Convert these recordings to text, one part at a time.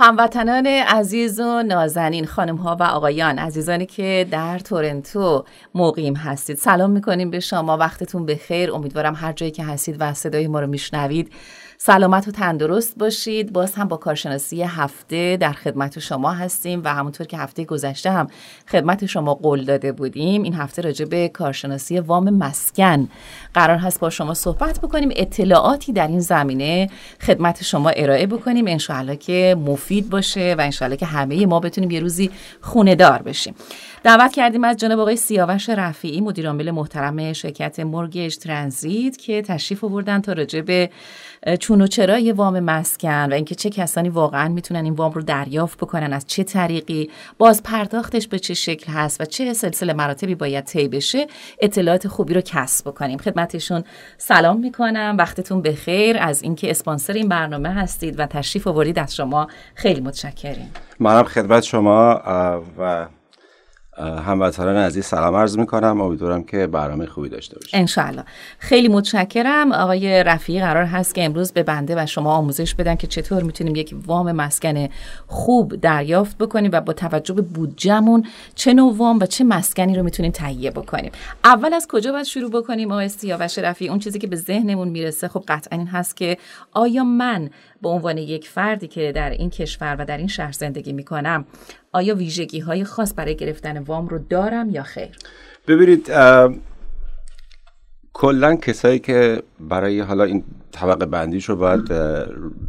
هموطنان عزیز و نازنین خانم ها و آقایان عزیزانی که در تورنتو مقیم هستید. سلام می‌کنیم به شما. وقتتون بخیر. امیدوارم هر جایی که هستید و صدای ما رو میشنوید. سلامت و تندرست باشید. باز هم با کارشناسی هفته در خدمت شما هستیم و همونطور که هفته گذشته هم خدمت شما قول داده بودیم این هفته راجع به کارشناسی وام مسکن قرار هست با شما صحبت بکنیم. اطلاعاتی در این زمینه خدمت شما ارائه بکنیم. انشاءالله که مفید باشه و انشاءالله که همه ما بتونیم یه روزی خونه دار بشیم. دعوت کردیم از جناب آقای سیاوش رفیعی مدیرعامل محترم شرکت مورگیج ترانزیت که تشریف آوردن تا راجع به چون و چرای وام مسکن و اینکه چه کسانی واقعا می‌تونن این وام رو دریافت بکنن از چه طریقی باز پرداختش به چه شکل هست و چه سلسله مراتبی باید طی بشه اطلاعات خوبی رو کسب بکنیم. خدمتشون سلام می‌کنم. وقتتون بخیر. از اینکه اسپانسر این برنامه هستید و تشریف آورید از شما خیلی متشکریم. منم خدمت شما و هموطنان عزیز سلام عرض می‌کنم. امیدوارم که برنامه خوبی داشته باشید. انشالله خیلی متشکرم. آقای رفیعی قرار هست که امروز به بنده و شما آموزش بدن که چطور می‌تونیم یک وام مسکن خوب دریافت بکنیم و با توجه به بودجهمون چه نوع وام و چه مسکنی رو می‌تونیم تهیه بکنیم. اول از کجا باید شروع بکنیم آقای سیاوش رفیعی؟ اون چیزی که به ذهنمون می‌رسه. خب قطعا این هست که آیا من به عنوان یک فردی که در این کشور و در این شهر زندگی می‌کنم آیا ویژگی های خاص برای گرفتن وام رو دارم یا خیر ببینید کلا کسایی که برای حالا این طبقه بندیش رو باید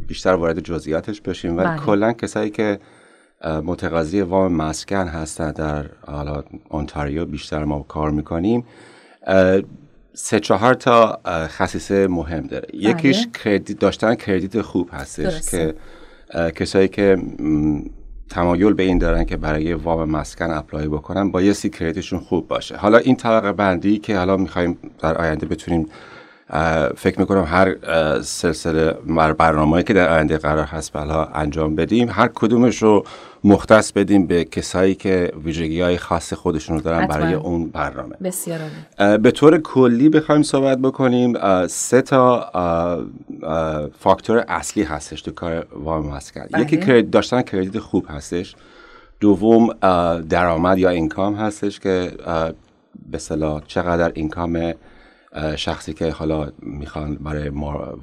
بیشتر وارد جزئیاتش بشیم ولی بله. کلا کسایی که متقاضی وام مسکن هستن در حالا اونتاریو بیشتر ما کار می‌کنیم سه چهار تا خصیصه مهم داره بله. یکیش کردیت داشتن کردیت خوب هستش که کسایی که تمایل به این دارن که برای وام مسکن اپلای بکنن با یه کردیتشون خوب باشه. حالا این طبقه بندی که حالا می‌خوایم در آینده بتونیم فکر می‌کنم هر سلسله برنامه که در آینده قرار هست بلا انجام بدیم هر کدومش رو مختص بدیم به کسایی که ویژگی های خاص خودشون رو دارن برای اون برنامه. بسیار به طور کلی بخوایم صحبت بکنیم سه تا فاکتور اصلی هستش تو کار وام مسکن. بله. یکی داشتن credit خوب هستش. دوم درآمد یا income هستش که به صلاح چقدر income شخصی که حالا می‌خوان برای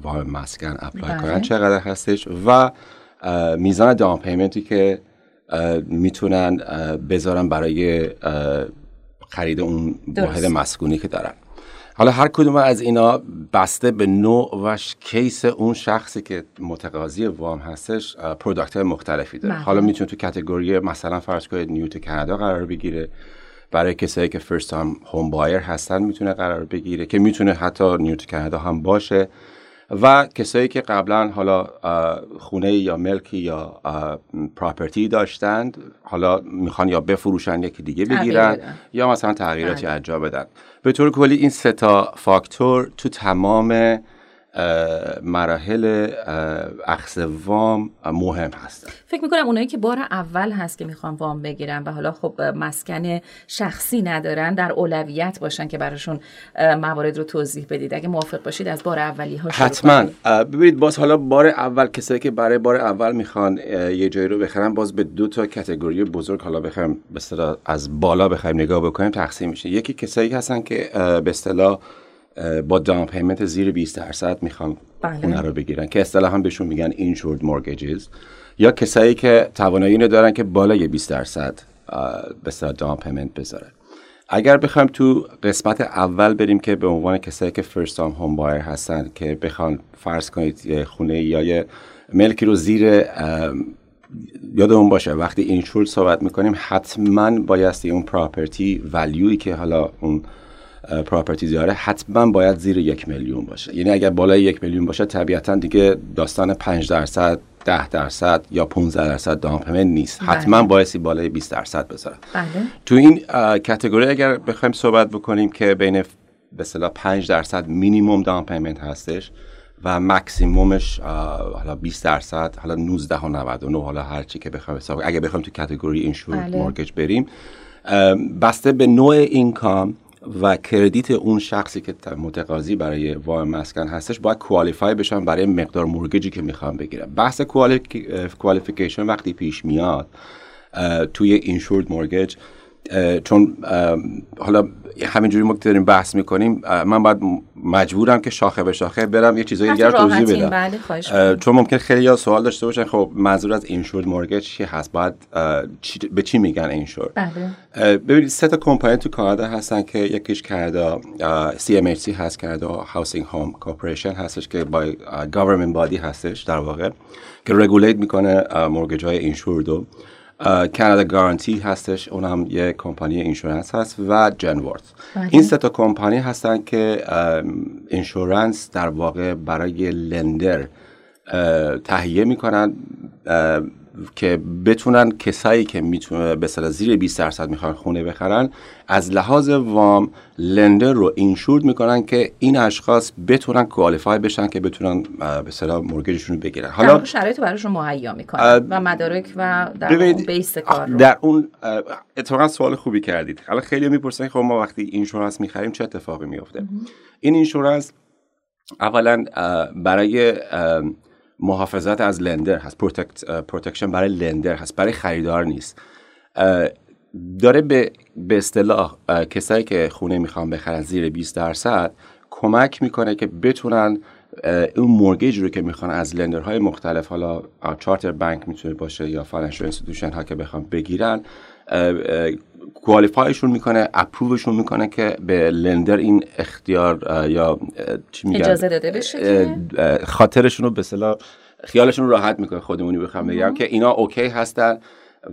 وام مسکن apply بله. کنن چقدر هستش. و میزان down payment ی که می‌تونن بذارن برای خرید اون واحد مسکونی که دارن. حالا هر کدوم از اینا بسته به نوع و case اون شخصی که متقاضی وام هستش product مختلفی داره. بله. حالا می‌تونه تو category مثلا فرض کنید new to Canada قرار بگیره. برای کسایی که first time home buyer هستن می‌تونه قرار بگیره که می‌تونه حتی new to Canada هم باشه. و کسایی که قبلا حالا خونه یا ملکی یا پراپرتی داشتند حالا می‌خوان یا بفروشن یکی دیگه بگیرن یا مثلا تغییراتی بله. انجام بدن به طور کلی این سه تا فاکتور تو تمام مراحل اخذ وام مهم هستن. فکر می‌کنم اونایی که بار اول هست که می‌خوان وام بگیرن و حالا خب مسکن شخصی ندارن در اولویت باشن که براشون موارد رو توضیح بدید. اگه موافق باشید از بار اولی ها حتما. ببینید باز حالا بار اول کسایی که برای بار اول می‌خوان یه جایی رو بخرن باز به دو تا کتگوری بزرگ حالا بخوایم به از بالا بخوایم نگاه بکنیم تقسیم میشه. یکی کسایی هستن که به اصطلاح با دام پیمنت زیر 20 درصد می‌خوان بله. خونه رو بگیرن. که اصطلاحا بهشون میگن اینشورد مورگیجز یا کسایی که توانایی اینو دارن که بالای 20 درصد به down payment بذارن. اگر بخوایم تو قسمت اول بریم که به عنوان کسایی که first time home buyer هستن که بخوان فرض کنید یه خونه یا یه ملکی رو زیر یادمون باشه وقتی insured صحبت می‌کنیم حتما بایستی اون property value ی که حالا اون property داره حتما باید زیر یک میلیون باشه یعنی اگر بالای یک میلیون باشه طبیعتا دیگه داستان 5 درصد 10 درصد یا 15 درصد down payment نیست بله. حتما بایستی بالای 20 درصد بذاره بله. تو این category اگر بخوایم صحبت بکنیم که بین به اصطلاح 5 درصد مینیمم down payment هستش و مکسیمومش حالا 20 درصد حالا 19 و 99 حالا هر چی که بخوایم حساب اگه بخوایم تو category insured بله. mortgage بریم بسته به نوع income و credit اون شخصی که متقاضی برای وام مسکن هستش باید qualify بشن برای مقدار mortgage ی که می‌خوام بگیرم بحث qualification وقتی پیش میاد توی insured mortgage چون حالا همینجوری ما داریم بحث می‌کنیم من باید مجبورم که شاخه به شاخه برم یه چیزایی دیگر توضیح بدم. بله چون ممکن خیلی یا سوال داشته باشن خب منظور از insured mortgage چی هست؟ باید به چی میگن insured بله. ببینید سه تا کمپانی تو کانادا هستن که یکیش کرده CMHC هست Canada Housing Home Corporation هستش که با government body هستش در واقع که regulate می‌کنه mortgage های insured و Canada Guaranty هستش اون هم یه کمپانی insurance هست و Genworth بله. این سه تا کمپانی هستن که insurance در واقع برای lender تهیه می‌کنن که بتونن کسایی که می‌تونه به زیر 20 درصد می‌خوان خونه بخرن از لحاظ وام lender رو insured می‌کنن که این اشخاص بتونن qualify بشن که بتونن به اصطلاح mortgage شون رو بگیرن. حالا شرایط براشون مهیا می‌کنن و مدارک و در اون base کار رو. در اون اتفاقا سوال خوبی کردید. حالا خیلی می‌پرسن خب ما وقتی insurance می‌خریم چه اتفاقی میفته این insurance اولا برای محافظت از lender هست. protection برای lender هست. برای خریدار نیست. داره به به اصطلاح کسایی که خونه می‌خوان بخرن زیر 20 درصد کمک می‌کنه که بتونن اون mortgage رو که می‌خوان از lender های مختلف حالا chartered bank می‌تونه باشه یا financial institution ها که بخوان بگیرن qualify شون می‌کنه approve شون می‌کنه که به lender این اختیار یا چی میگن؟ اجازه داده بشه خاطرشون رو به اصطلاح خیالشون رو راحت می‌کنه خودمونی بخوام بگم که اینا OK هستن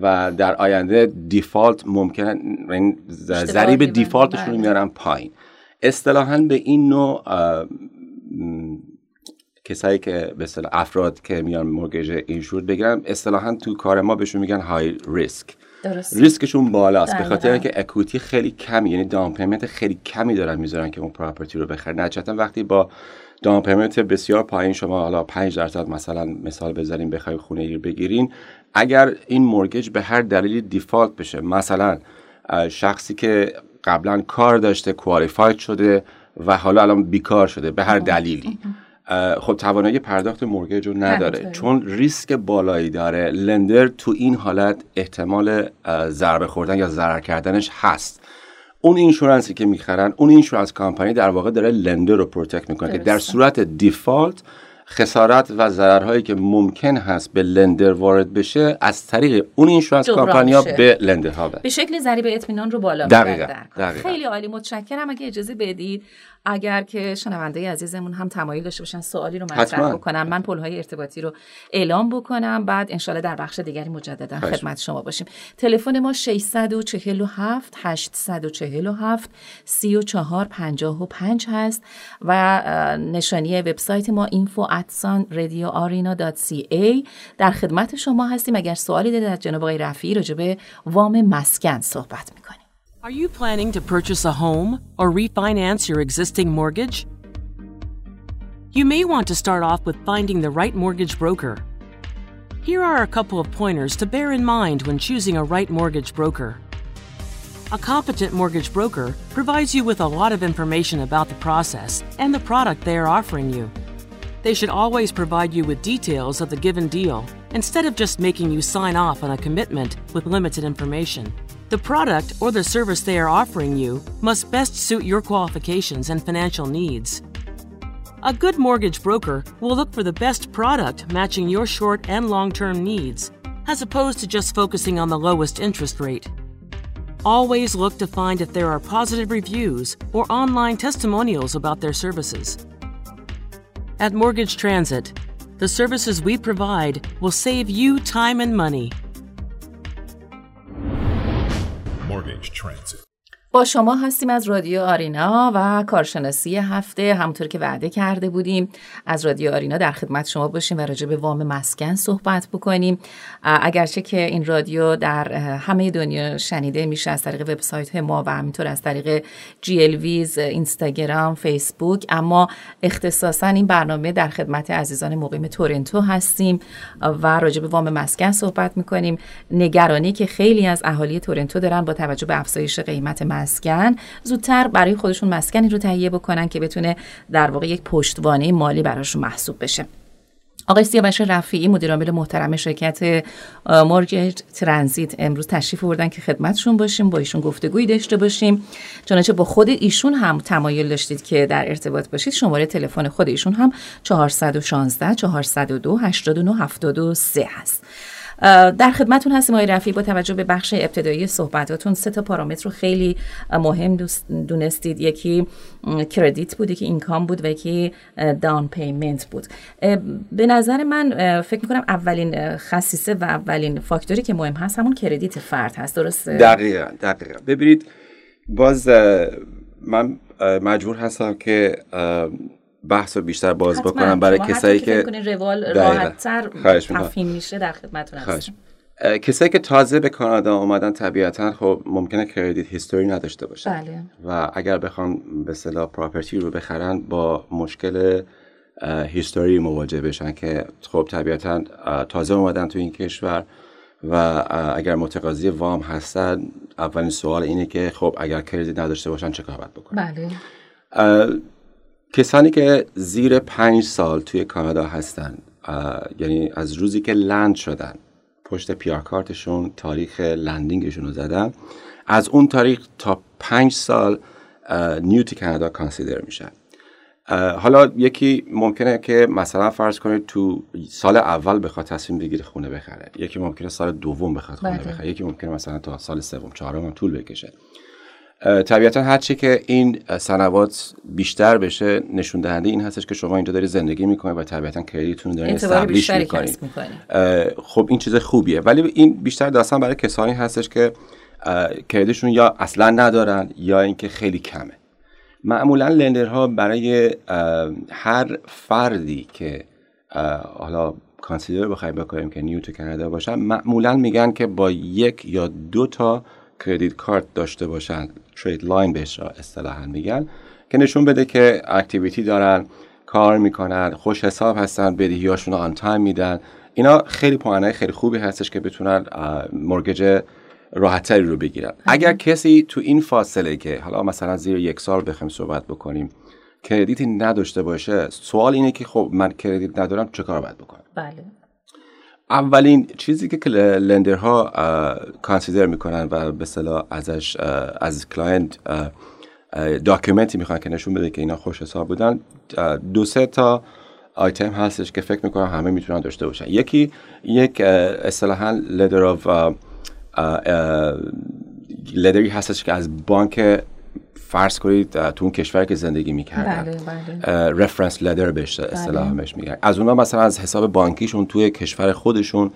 و در آینده default ممکنه یعنی ضریب default شون رو بله. میارن پایین. اصطلاحا به این نوع کسایی که به افراد که میان mortgage insured بگیرن اصطلاحا تو کار ما بهشون میگن high risk درست. ریسکشون بالاست به خاطر اینکه equity خیلی کمی یعنی down payment خیلی کمی دارن می‌ذارن که اون property رو بخرن. نتیجتا وقتی با down payment بسیار پایین شما حالا 5 درصد مثلا مثال بزنیم بخواید خونه رو بگیرین اگر این mortgage به هر دلیلی default بشه مثلا شخصی که قبلا کار داشته qualified شده و حالا الان بیکار شده به هر دلیلی. خب توانایی پرداخت mortgage رو نداره. چون ریسک بالایی داره. lender تو این حالت احتمال ضربه خوردن یا ضرر کردنش هست. اون insurance ی که می‌خرن اون insurance company در واقع داره lender رو protect می‌کنه که در صورت default خسارت و ضررهایی که ممکن هست به لندر وارد بشه از طریق اون اینشورنس کمپانیا به لندر ها به شکل ضریب اطمینان رو بالا دقیقا. خیلی عالی متشکرم. اگه اجازه بدید اگر که شنونده عزیزمون هم تمایل داشته باشن سوالی رو مطرح بکنن من پل های ارتباطی رو اعلام بکنم. بعد انشالله در بخش دیگری مجددا خدمت شما باشیم. تلفن ما 647 847 3455 هست و نشانی وبسایت ما info radioarena.ca در خدمت شما هستیم. اگر سوالی دارید از جناب آقای رفیعی راجع به وام مسکن صحبت می‌کنیم. Are you planning to purchase a home or refinance your existing mortgage? You may want to start off with finding the right mortgage broker. Here are a couple of pointers to bear in mind when choosing a right mortgage broker. A competent mortgage broker provides you with a lot of information about the process and the product they are offering you. They should always provide you with details of the given deal instead of just making you sign off on a commitment with limited information. The product or the service they are offering you must best suit your qualifications and financial needs. A good mortgage broker will look for the best product matching your short and long term needs, as opposed to just focusing on the lowest interest rate. Always look to find if there are positive reviews or online testimonials about their services. At Mortgage Transit, the services we provide will save you time and money. Transit. با شما هستیم از رادیو آرینا و کارشناسی هفته همونطور که وعده کرده بودیم. از رادیو آرینا در خدمت شما باشیم و راجع به وام مسکن صحبت بکنیم. اگرچه که این رادیو در همه دنیا شنیده میشه از طریق وبسایت ما و همینطور از طریق جی ال ویز اینستاگرام فیسبوک اما اختصاصا این برنامه در خدمت عزیزان مقیم تورنتو هستیم و راجع به وام مسکن صحبت می‌کنیم. نگرانی که خیلی از اهالی تورنتو دارن با توجه به افزایش قیمت مسکن زودتر برای خودشون مسکنی رو تهیه بکنن که بتونه در واقع یک پشتوانه مالی براشون محسوب بشه. آقای سیاوش رفیعی مدیرعامل محترم شرکت مورگیج ترانزیت امروز تشریف آوردن که خدمتشون باشیم با ایشون گفتگویی داشته باشیم. چنانچه با خود ایشون هم تمایل داشتید که در ارتباط باشید شماره تلفن خود ایشون هم 416 402 89 73 هست. در خدمتون هستیم. آقای رفی با توجه به بخش ابتدایی صحبتاتون سه تا پارامتر رو خیلی مهم دونستید. یکی کردیت بود یکی اینکام بود و یکی دان پیمنت بود. به نظر من فکر می‌کنم اولین خصیصه و اولین فاکتوری که مهم هست همون کردیت فرد هست. درسته؟ دقیقا دقیقا. ببینید باز من مجبور هستم که بحث رو بیشتر باز بکنم برای کسایی که روال راحتتر تفهیم میشه در خدمتتون هستم. کسایی که تازه به کانادا اومدن طبیعتا خب ممکنه کردیت هیستوری نداشته باشن. بله. و اگر بخوام به صلاح پراپرتی رو بخرن با مشکل هیستوری مواجه بشن که خب طبیعتا تازه اومدن تو این کشور و اگر متقاضی وام هستن اولین سوال اینه که خب اگر کردیت نداشته باشن چه کار باید بکنن؟ بله. کسانی که زیر پنج سال توی کانادا هستن یعنی از روزی که لند شدن پشت پیار کارتشون تاریخ لندینگشون رو زدن از اون تاریخ تا پنج سال نیوتی کانادا کانسیدر میشن حالا یکی ممکنه که مثلا فرض کنید تو سال اول بخواد تصمیم بگیره خونه بخره یکی ممکنه سال دوم بخواد خونه بله. بخره یکی ممکنه مثلا تا سال سوم چهارم طول بکشه طبیعتا هرچی که این سنوات بیشتر بشه نشون دهنده این هستش که شما اینجا داری زندگی می‌کنید و طبیعتا کریدیتون دارین استبلیش می‌کنید خب این چیز خوبیه. ولی این بیشتر داستان برای کسانی هستش که credit شون یا اصلا ندارن یا اینکه خیلی کمه. معمولا lender ها برای هر فردی که حالا consider بخوایم بکنیم که new to Canada باشن معمولا میگن که با یک یا دو تا credit card داشته باشن. trade line بهش اصطلاحا میگن که نشون بده که activity دارن کار می‌کنن خوش حساب هستن بدهیاشون رو on time میدن. اینا خیلی پوئن خیلی خوبی هستش که بتونن mortgage راحتتری رو بگیرن. اگر کسی تو این فاصله که حالا مثلا زیر یک سال بخوایم صحبت بکنیم credit ی نداشته باشه سوال اینه که خب من credit ندارم چه کار باید بکنم؟ بله. اولین چیزی که lender ها consider می‌کنن و به صلاح ازش از client document ی می‌خوان که نشون بده که اینا خوش حساب بودن دو سه تا آیتم هستش که فکر می‌کنم همه می‌تونن داشته باشن. یکی یک اصطلاحا letter of letter ی هستش که از بانک فرض کنید تو اون کشور که زندگی می‌کردن. بله reference letter بهش اصطلاح بله. میگن. از اونا مثلا از حساب بانکیشون توی کشور خودشون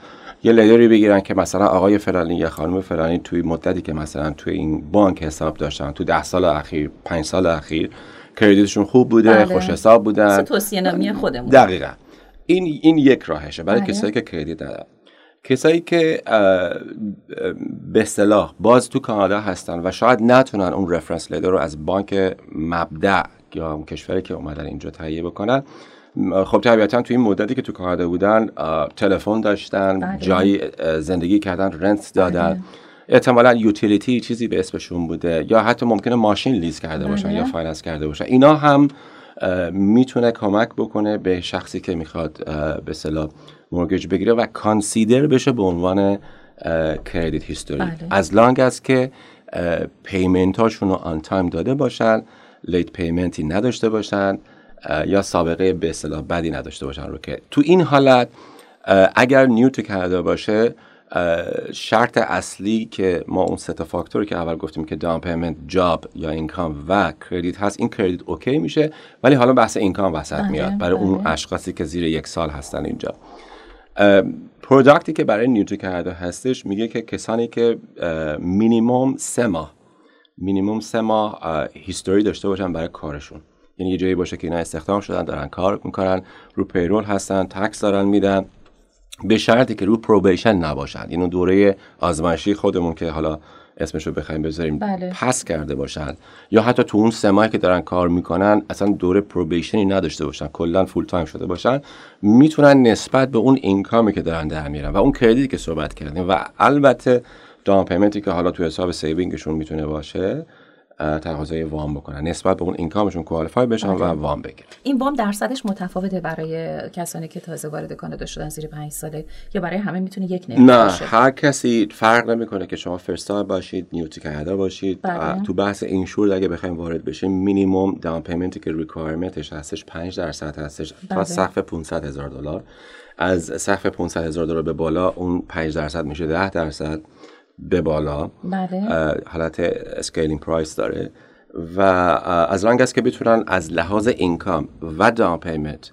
یه letter ی بگیرن که مثلا آقای فلانی یا خانم فلانی توی مدتی که مثلا توی این بانک حساب داشتن تو ده سال اخیر پنج سال اخیر credit شون خوب بوده بله. خوش حساب بودن. توصیه نامه خودمون. دقیقا. این این یک راهشه. برای بله. کسایی که credit ندارن. کسایی که به اصطلاح باز تو کانادا هستن و شاید نتونن اون reference letter رو از بانک مبدأ یا اون کشوری که اومدن اینجا تهیه بکنن خب طبیعتا تو این مدتی که تو کانادا بودن تلفن داشتن بله. جایی زندگی کردن rent دادن بله. احتمالا utility چیزی به اسمشون بوده یا حتی ممکنه ماشین lease کرده باشن یا finance کرده باشن اینا هم می‌تونه کمک بکنه به شخصی که می‌خواد به اصطلاح mortgage بگیره و consider بشه به عنوان credit history as long as که payment هاشون رو on time داده باشن late payment ی نداشته باشن یا سابقه به اصطلاح بدی نداشته باشن رو که تو این حالت اگر new to Canada باشه شرط اصلی که ما اون سه فاکتوری که اول گفتیم که down payment job یا income و credit هست این credit okay میشه ولی حالا بحث income وسط بله، میاد. برای اون بله. اشخاصی که زیر یک سال هستن اینجا. product ی که برای new to Canada هستش میگه که کسانی که مینیموم سه ماه مینیموم سه ماه history داشته باشن برای کارشون. یعنی یه جایی باشه که اینا استخدام شدن دارن کار می‌کنن رو payroll هستن tax دارن میدن. به شرطی که رو probation نباشن. اینو دوره آزمایشی خودمون که حالا اسمش رو بخوایم بذاریم بله. pass کرده باشن. یا حتی تو اون سه که دارن کار می‌کنن اصلا دوره probation ی نداشته باشن. کلا full time شده باشن. می‌تونن نسبت به اون income ی که دارن در میرن و اون credit ی که صحبت کردیم. و البته down payment ی که حالا تو حساب saving شون می‌تونه باشه تقاضای وام بکنن. نسبت به اون income شون qualify بشن و بله. وام بگیرن. این وام درصدش متفاوته برای کسانی که تازه وارد کانادا شدن زیر 5 ساله یا برای همه می‌تونه یک نرخ نه هر کسی فرق نمی‌کنه که شما first باشید new to Canada باشید. بله. تو بحث insured اگه بخوایم وارد بشیم minimum down payment ی که requirement ش هستش 5 درصد هستش. تا بله. سقف 500 هزار دلار. از سقف 500 هزار دلار به بالا اون 5 درصد میشه 10 درصد. به بالا بله. حالت scaling price داره و as long as که بتونن از لحاظ income و down payment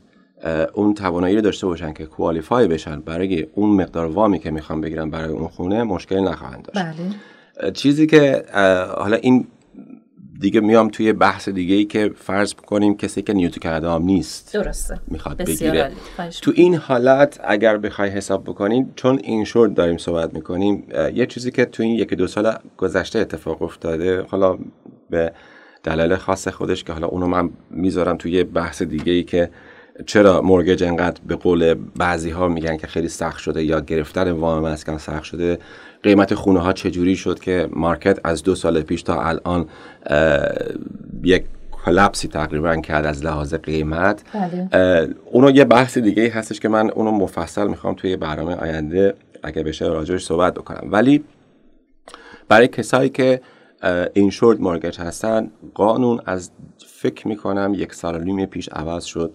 اون توانایی رو داشته باشن که qualify بشن برای اون مقدار وامی که می‌خوان بگیرن برای اون خونه مشکلی نخواهند داشت بله. چیزی که حالا این دیگه میام توی بحث دیگه ای که فرض کنیم کسی که new to Canada هم نیست درسته. می‌خواد بگیره. تو این حالت اگر بخوای حساب بکنین چون این شورت داریم صحبت می‌کنیم یه چیزی که تو این یکی دو سال گذشته اتفاق افتاده حالا به دلایل خاص خودش که حالا اونو من می‌ذارم توی بحث دیگه ای که چرا مورگج انقدر به قول بعضی ها میگن که خیلی سخت شده یا گرفتن وام مسکن سخت شده. قیمت خونه ها چجوری شد که مارکت از دو سال پیش تا الان یک کلپسی تقریبا کرد از لحاظ قیمت. بله. اونو یه بحث دیگه هستش که من اونو مفصل می‌خوام توی برنامه آینده اگه بشه راجعش صحبت بکنم. ولی برای کسایی که اینشورد مارگج هستن قانون از فکر می‌کنم یک سال نیم پیش عوض شد.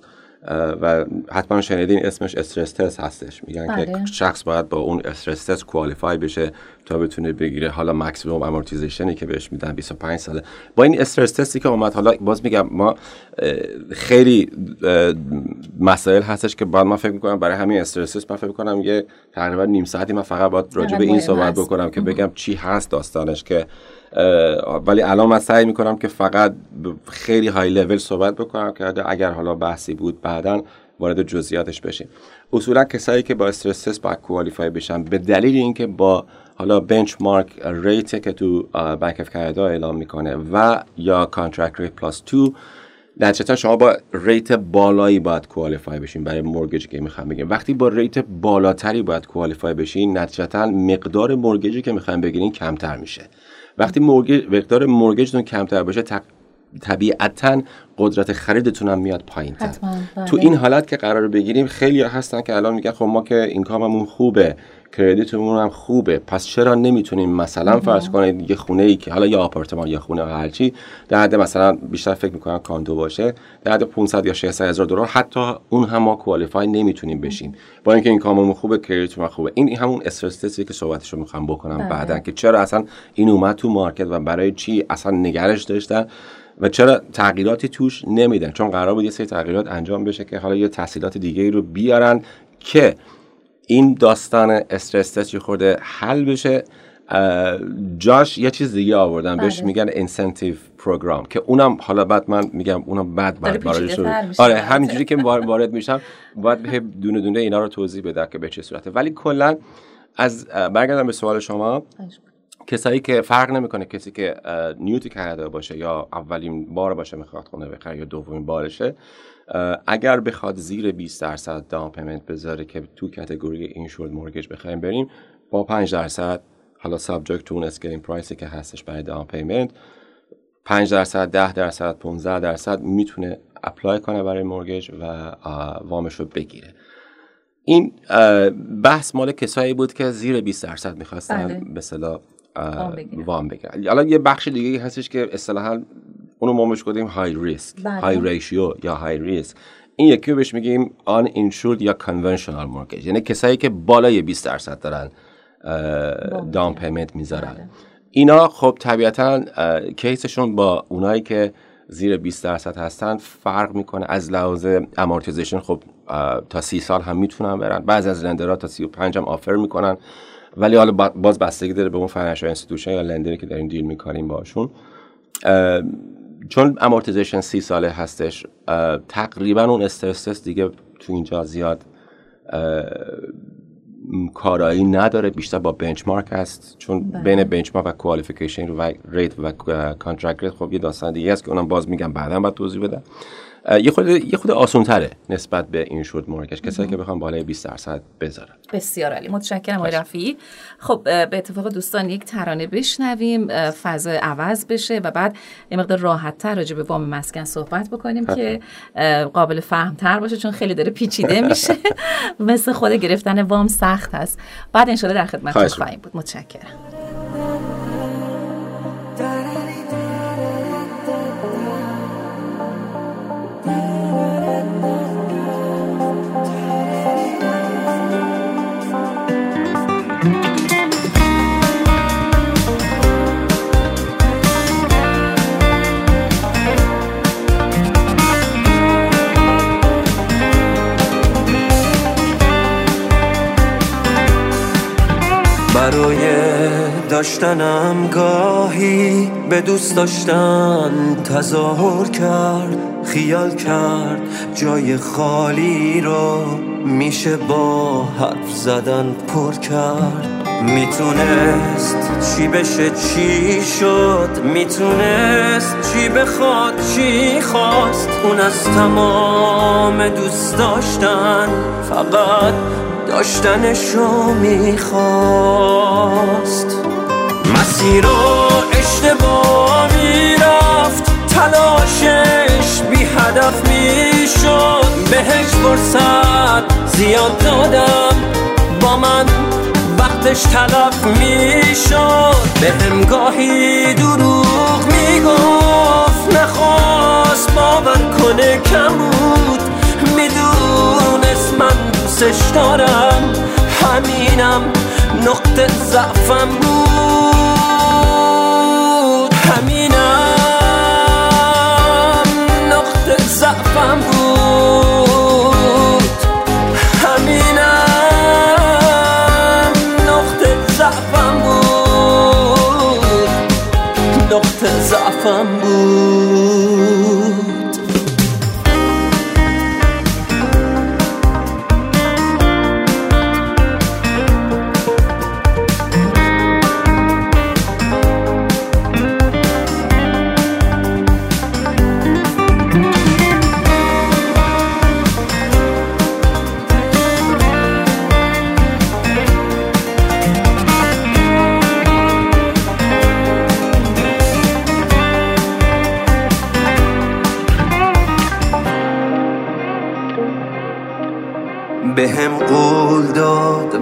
و حتما شنیدین اسمش استرس تست هستش. میگن که بله. شخص باید با اون استرس تست کوالیفای بشه تا بتونه بگیره. حالا مکسیموم امورتیزیشنی که بهش میدن 25 ساله. با این استرس تستی که اومد حالا باز میگم ما خیلی مسائل هستش که بعد من فکر می‌کنم برای همین استرس تست من فکر می‌کنم یه تقریبا نیم ساعتی من فقط باید راجع به این صحبت بکنم که بگم چی هست داستانش که ولی الان من سعی می‌کنم که فقط خیلی های لول صحبت بکنم که اگر حالا بحثی بود بعدا وارد جزئیاتش بشیم. اصولا کسایی که با استرس باید کوالیفای بشن به دلیل اینکه با حالا benchmark rate که تو Bank of Canada اعلام می‌کنه و یا contract rate plus 2 نتیجتا شما با rate بالایی باید qualify بشین برای mortgage ی که می‌خوام بگیم. وقتی با rate بالاتری باید qualify بشین نتیجتا مقدار mortgage ی که می‌خوایم بگیرین کمتر میشه. وقتی mortgage مقدار mortgage تون کمتر باشه طبیعتا قدرت خریدتون هم میاد پایین تر بله. تو این حالت که قرار بگیریم خیلی هستن که الان میگن خب ما که income مون خوبه کردیتمون هم خوبه. پس چرا نمی‌تونیم مثلا فرض کنید یه خونه ای که حالا یا آپارتمان یا خونه هرچی در حد مثلا بیشتر فکر می‌کنم کاندو باشه در حد 500 یا 600 هزار دلار حتی اون هم ما کوالیفای نمی‌تونیم بشیم. با اینکه این کاممون خوبه کردیتمون خوبه. این همون استرس که صحبتشو می‌خوام بکنم بله. بعدا که چرا اصلا این اومد تو مارکت و برای چی اصلا نگرش داشتن و چرا تغییراتی توش نمیدن؟ چون قرار بود یه سری تغییرات انجام بشه که حالا یه تحصیلات دیگه رو بیارن که این داستان stress test خورده؟ حل بشه. جاش یه چیز دیگه آوردن بهش بله. میگن incentive program که اونم حالا بعد من میگم اونم بعد بعد آره همینجوری که وارد میشم باید دونه دونه اینا رو توضیح بده که به چه صورته. ولی کلا از برگردم به سوال شما. کسایی که فرق نمی‌کنه کسی که new to Canada باشه یا اولین بار باشه می‌خواد خونه بخره یا دومین بارشه اگر بخواد زیر 20 درصد down payment بذاره که تو category insured mortgage بخوایم بریم با 5 درصد حالا subject to اون scaling price ی که هستش برای down payment 5 درصد 10 درصد 15 درصد می‌تونه apply کنه برای mortgage و وامش رو بگیره. این بحث مال کسایی بود که زیر 20 درصد می‌خواستن بله. به اصطلاح وام بگیرن. حالا یه بخش دیگه هستش که اصطلاحا اونو ما بهش گفتیم high risk high ratio یا high risk این یکی رو بهش میگیم uninsured یا conventional mortgage یعنی کسایی که بالای 20 درصد دارن down payment می‌ذارن. اینا خب طبیعتا case شون با اونایی که زیر 20 درصد هستن فرق می‌کنه. از لحاظ amortization خب تا سی سال هم می‌تونن برن. بعضی از lender ها تا 35 هم offer می‌کنن. ولی حالا باز بستگی داره به اون financial institution یا lender ی که داریم deal می‌کنیم باشون چون amortization سی ساله هستش تقریبا اون استرس دیگه تو اینجا زیاد کارایی نداره بیشتر با benchmark هست چون بله. بین benchmark و qualification و rate و contract rate خب یه داستان دیگه است که اونم باز میگم بعدا باید توضیح بدم یه خود یه خود آسان تره نسبت به insured mortgage کسایی که بخوام بالای 20 درصد بذارن. بسیار عالی. متشکرم آقای رفیعی. خب به اتفاق دوستان یک ترانه بشنویم. فضا عوض بشه و بعد یه مقدار راحت تر راجع به وام مسکن صحبت بکنیم که قابل فهم تر باشه چون خیلی داره پیچیده میشه. مثل خود گرفتن وام سخت هست. بعد انشالله در خدمتتون خواهیم بود. متشکرم. داشتنم گاهی به دوست داشتن تظاهر کرد خیال کرد جای خالی رو میشه با حرف زدن پر کرد. می‌تونست چی بشه چی شد؟ می‌تونست چی بخواد چی خواست؟ اون از تمام دوست داشتن فقط داشتنشو می‌خواست. مسیر رو اشتباه می‌رفت تلاشش بی هدف می‌شد بهش فرصت زیاد دادم. با من وقتش تلف می‌شد به همگاهی دروغ می‌گفت نخواست باور کنه کم بود. می‌دونست من دوستش دارم. همینم نقطه ضعفم بود. همینم نقطه ضعفم بود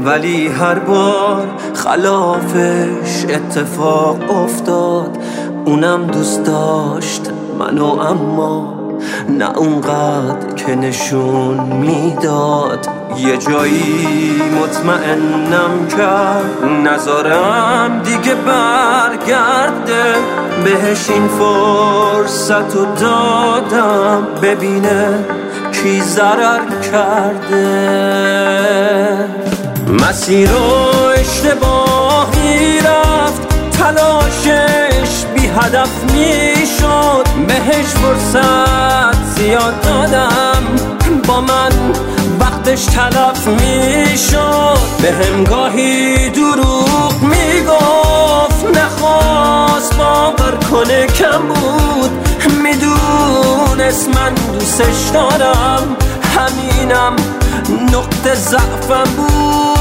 ولی هر بار خلافش اتفاق افتاد. اونم دوست داشت منو اما نه اونقدر که نشون می‌داد. یه جایی مطمئنم کرد نظرم دیگه برگرده. بهش این فرصت رو دادم ببینه کی ضرر کرده. مسیر رو اشتباهی رفت تلاشش بی هدف می‌شد. بهش فرصت زیاد دادم. با من وقتش تلف می‌شد. به همگاهی دروغ می‌گفت. نخواست باور کنه کم بود. می‌دونست من دوستش دارم. همینم نقطه ضعفم بود.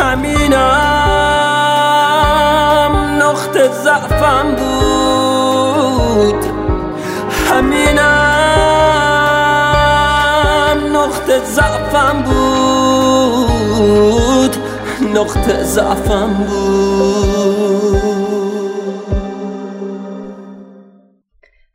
همینم. نقطه ضعفم بود. همینم. نقطه ضعفم بود. نقطه ضعفم بود.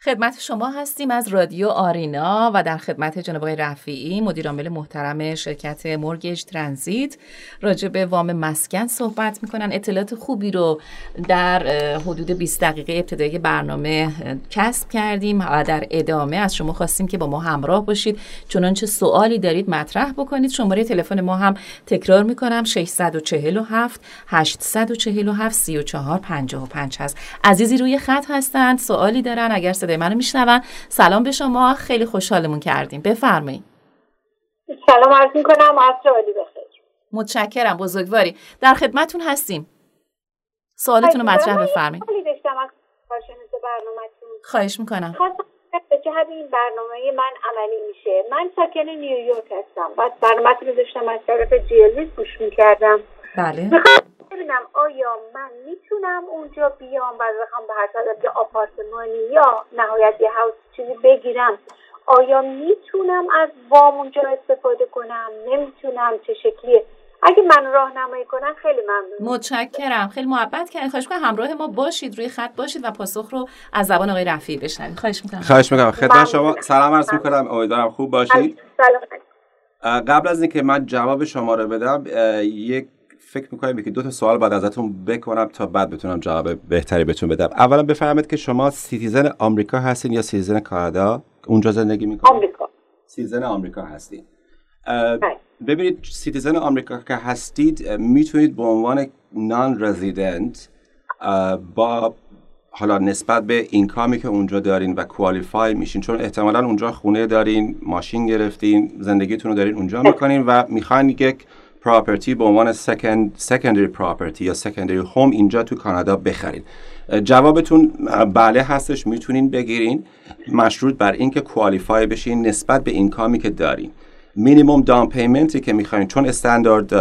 خدمت شما هستیم از رادیو آرینا و در خدمت جناب آقای رفیعی مدیرعامل محترم شرکت مورگیج ترانزیت راجع به وام مسکن صحبت می‌کنن. اطلاعات خوبی رو در حدود 20 دقیقه ابتدایی برنامه کسب کردیم و در ادامه از شما خواستیم که با ما همراه باشید. چنانچه سوالی دارید مطرح بکنید. شماره تلفن ما هم تکرار می‌کنم. 647 847 34 55 هست. عزیزی روی خط هستند. سوالی دارن. اگر صدای منو میشنون. سلام به شما. خیلی خوشحالمون کردیم. بفرمایید. سلام عرض می‌کنم. عصر عالی بخیر متشکرم. بزرگواری. در خدمتون هستیم. سوالتون رو مطرح بفرمایید. خواهش می‌کنم. جهت این برنامه من عملی میشه. من ساکن نیویورک هستم. بعد برنامه رو داشتم از طرف جیلویز گوش می‌کردم. بله. ببینم آیا من می‌تونم اونجا بیام و بخوام به هر صورت یه آپارتمانی یا نهایت یه هاوس چیزی بگیرم آیا می‌تونم از وام اونجا استفاده کنم؟ نمی‌تونم چه شکلیه؟ اگه من راهنمایی کنن خیلی ممنون. متشکرم. خیلی محبت کردین. خواهش می‌کنم همراه ما باشید روی خط باشید و پاسخ رو از زبان آقای رفیعی بشنوید. خواهش می‌کنم. خواهش می‌کنم. خدمت. شما سلام عرض می‌کنم. امیدوارم خوب باشید. سلام. قبل از اینکه من جواب شما رو بدم یک فکر می‌کنم که دو تا سوال بعد ازتون بکنم تا بعد بتونم جواب بهتری بهتون بدم. اولا بفرمایید که شما citizen آمریکا هستین یا citizen کانادا؟ اونجا زندگی می‌کنید؟ آمریکا. citizen آمریکا هستین. بله. ببینید citizen آمریکا که هستید می‌تونید به عنوان non-resident با حالا نسبت به income ی که اونجا دارین و qualify میشین چون احتمالا اونجا خونه دارین ماشین گرفتین زندگیتون رو دارین اونجا می‌کنین و می‌خواین یک property به عنوان second secondary property یا secondary home اینجا تو کانادا بخرین اه، جوابتون بله هستش می‌تونین بگیرین. مشروط بر اینکه qualify بشین نسبت به income ی که دارین. minimum down payment ی که می‌خواین چون standard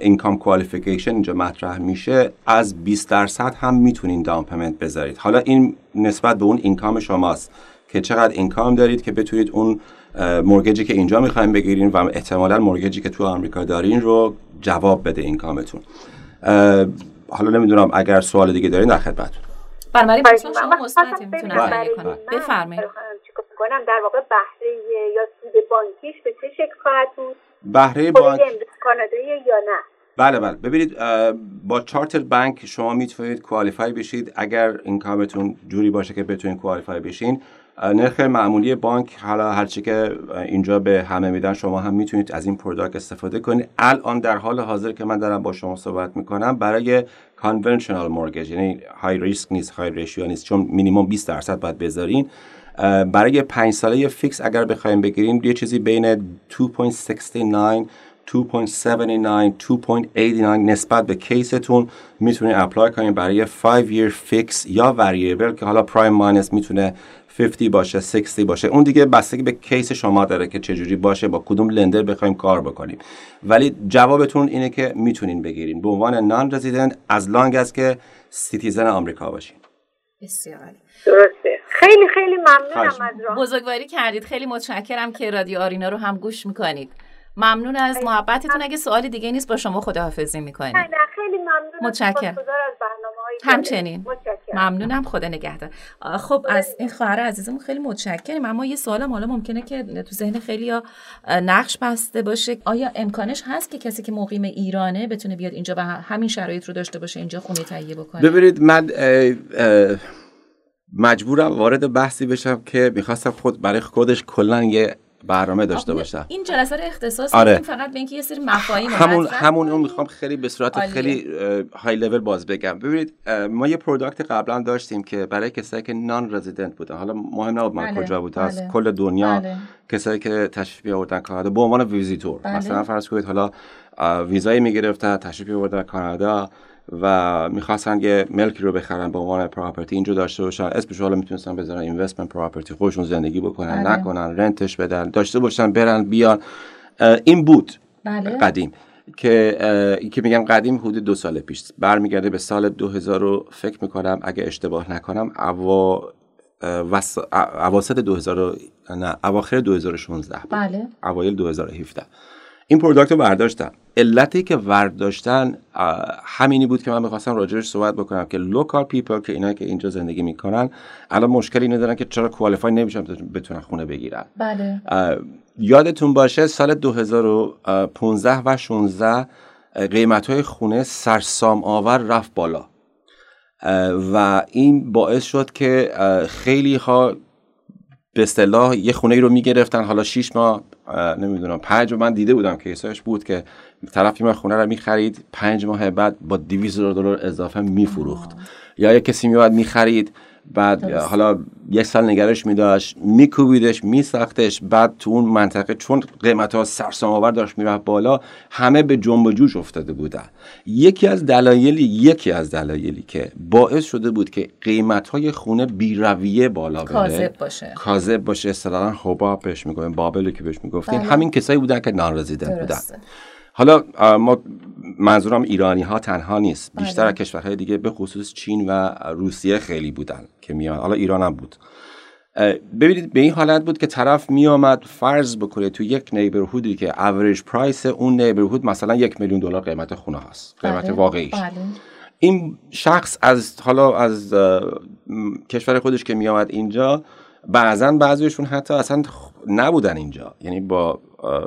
income qualification اینجا مطرح میشه از 20 درصد هم می‌تونین down payment بذارید. حالا این نسبت به اون income شماست که چقدر income دارید که بتونید اون مورگجی که اینجا می‌خواین بگیرین و احتمالا مورگجی که تو آمریکا دارین رو جواب بده اینکامتون اه، حالا نمی‌دونم اگر سوال دیگه دارین در خدمتتون. بنابراین پاسخ می‌کنم. شما مثبت می‌تونم کنم. من بفرمایید. چیکار کنم؟ در واقع بهره یا سود بانکیش به چه شکل خواهد بود؟ بهره خود بانک کانادایی یا نه؟ بله بله. ببینید با چارتر بانک شما می‌تونید کوالیفای بشید. اگر اینکامتون جوری باشه که بتونید کوالیفای بشین نرخ معمولی بانک حالا هرچی که اینجا به همه میدن شما هم می‌تونید از این product استفاده کنید. الان در حال حاضر که من دارم با شما صحبت می‌کنم برای conventional mortgage یعنی high risk نیست high ratio نیست چون مینیمم 20 درصد باید بذارین. برای پنج ساله fix اگر بخوایم بگیریم یه چیزی بین 2.69 2.79 2.89 نسبت به case تون می‌تونید apply کنید برای 5 year fix یا variable که حالا prime minus می‌تونه 50 باشه 60 باشه. اون دیگه بستگی به case شما داره که چجوری باشه با کدوم lender بخوایم کار بکنیم. ولی جوابتون اینه که می‌تونین بگیرین. به عنوان non-resident as long as که citizen آمریکا باشین. بسیار عالی. درسته. خیلی خیلی ممنونم از راه. بزرگواری کردید. خیلی متشکرم که رادیو آرینا رو هم گوش می‌کنید. ممنون از محبتتون. اگه سوال دیگه نیست با شما خداحافظی می‌کنیم. نه نه خیلی ممنونم متشکرم. سپاسگزار از برنامه‌های همچنین. متشکرم. ممنونم. خدا نگهدار. خب از این خواهر عزیزمون خیلی متشکریم. اما یه سوالم حالا ممکنه که تو ذهن خیلی نقش بسته باشه. آیا امکانش هست که کسی که مقیم ایرانه بتونه بیاد اینجا و همین شرایط رو داشته باشه اینجا خونه تهیه بکنه؟ ببینید من اه، اه، مجبورم وارد بحثی بشم که می‌خواستم خود برای خودش کلا یه برنامه داشته آه، باشم این جلسه رو اختصاص آره. فقط به اینکه یه سری مفاهیم همون همون اون. می‌خوام خیلی به صورت عالیه. خیلی های لول باز بگم ببینید ما یه product قبلا داشتیم که برای کسایی که non-resident بودن حالا مهم نبود من بله، کجا بود از بله. کل دنیا بله. کسایی که تشریف بیاوردن کانادا به عنوان ویزیتور بله. مثلا فرض کنید حالا اه، ویزایی می‌گرفتن تشریف بیاوردن کانادا و می‌خواستن یه ملکی رو بخرن به عنوان property اینجا داشته باشن. اسمش حالا می‌تونستن بذارن investment property خودشون زندگی بکنن بله. نکنن rent ش بدن داشته باشن برن بیان. این بود. بله. قدیم. که که میگم قدیم حدود دو سال پیش. برمیگرده به سال 2000 رو فکر می‌کنم اگه اشتباه نکنم اوا وس... اواسط 2000 و- نه اواخر 2016 بود. بله. اوایل 2017 این product رو برداشتن علتی که برداشتن اه، همینی بود که من می‌خواستم راجعش صحبت بکنم که local people که اینا که اینجا زندگی می‌کنن الان مشکلی ندارن که چرا qualify نمیشن بتونن خونه بگیرن. بله. یادتون باشه سال 2015 و 16 قیمت های خونه سرسام آور رفت بالا. و این باعث شد که خیلی ها به اصطلاح یه خونه ای رو می‌گرفتن حالا 6 ماه اه، نمی‌دونم. پنج من دیده بودم کیساش بود که طرفی من خونه رو می‌خرید پنج ماه بعد با 200 دلار اضافه میفروخت. یا یک کسی میومد می‌خرید بعد حالا یک سال نگرش میداشت میکوبیدش میساختش بعد تو اون منطقه چون قیمت ها سرسام آور داشت می‌رفت بالا همه به جنب و جوش افتاده بودن. یکی از دلایلی یکی از دلایلی که باعث شده بود که قیمت های خونه بیرویه بالا بره کاذب باشه. کاذب باشه. اصطلاحا حباب بهش می‌گویم بابلی که بهش می‌گفتین بله. همین کسایی بودن که رزیدنت بودن. حالا ما منظورم ایرانی ها تنها نیست بله. بیشتر از کشورهای دیگه به خصوص چین و روسیه خیلی بودن که میان حالا ایران هم بود ببینید به این حالت بود که طرف میآمد فرض بکنه تو یک نیبرهودی که اوریج پرایس اون نیبرهود مثلا یک میلیون دلار قیمت خونه هست قیمت بله. واقعیش بله. این شخص از حالا از کشور خودش که میآمد اینجا بعضا بعضیشون حتی اصلا نبودن اینجا. یعنی با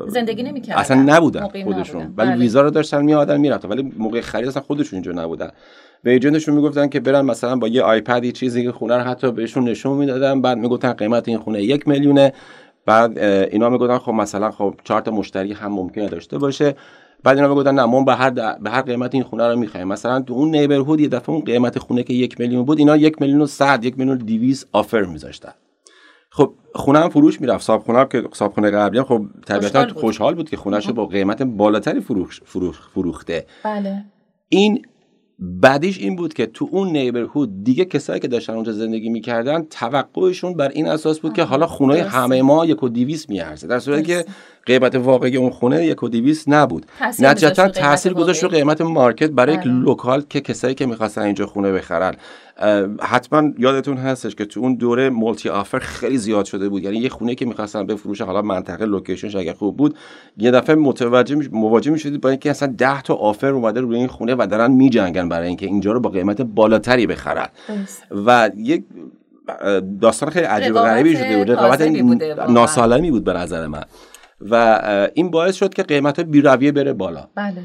زندگی نمی‌کردن. اصلا نبودن خودشون. نبودن. ولی بله. ویزا رو داشتن میادن می‌رفتن. ولی موقع خرید اصلا خودشون اینجا نبودن. به ایجنتشون می‌گفتن که برن مثلا با یه آیپد یه چیزی که خونه رو حتی بهشون نشون می‌دادن بعد می‌گفتن قیمت این خونه یک میلیونه. بعد اینا می‌گفتن خب مثلا خب چهار تا مشتری هم ممکنه داشته باشه. بعد اینا می‌گفتن نه ما به هر به هر قیمت این خونه رو می‌خوایم مثلا تو اون نیبرهود یه دفعه اون قیمت خونه که یک میلیون بود اینا یک میلیون و صد یک میلیون و آفر میذاشتن. خب خونه هم فروش می‌رفت. صاحب خونه هم که صاحب خونه قبلی هم خب طبیعتا خوشحال بود. خوشحال بود که خونهش با قیمت بالاتری فروش فروخ فروخته. بله. این بعدیش این بود که تو اون neighbourhood دیگه کسایی که داشتن اونجا زندگی می‌کردن توقعشون بر این اساس بود که حالا خونه. همه ما یک و دیویس میارزه. در صورتی که قیمت واقعی اون خونه یک و دیویس نبود نتیجتا تاثیر گذاشت رو. قیمت مارکت برای یک بله. local که کسایی که می‌خواستن اینجا خونه بخرن حتما یادتون هستش که تو اون دوره multi offer خیلی زیاد شده بود یعنی یه خونه که می‌خواستن بفروشن حالا منطقه location ش اگه خوب بود یه دفعه متوجه. مواجه می‌شدید با اینکه اصلا 10 تا offer اومده روی این خونه و دارن میجنگن برای اینکه اینجا رو با قیمت بالاتری بخرن. و یک داستان خیلی عجیب و غریبی شده بود رقابت. ناسالمی بود به نظر من و این باعث شد که قیمت بیرویه بره بالا. بله.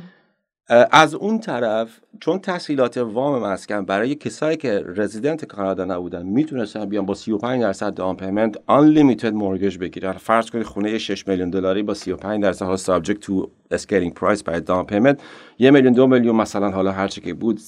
از اون طرف چون تسهیلات وام مسکن برای کسایی که رزیدنت کانادا نبودن می‌تونستن بیان با 35 درصد down payment unlimited mortgage بگیرن. فرض کنید خونه 6 میلیون دلاری با 35 درصد حالا subject to scaling price برای down payment یه میلیون دو میلیون مثلا حالا هر چی که بود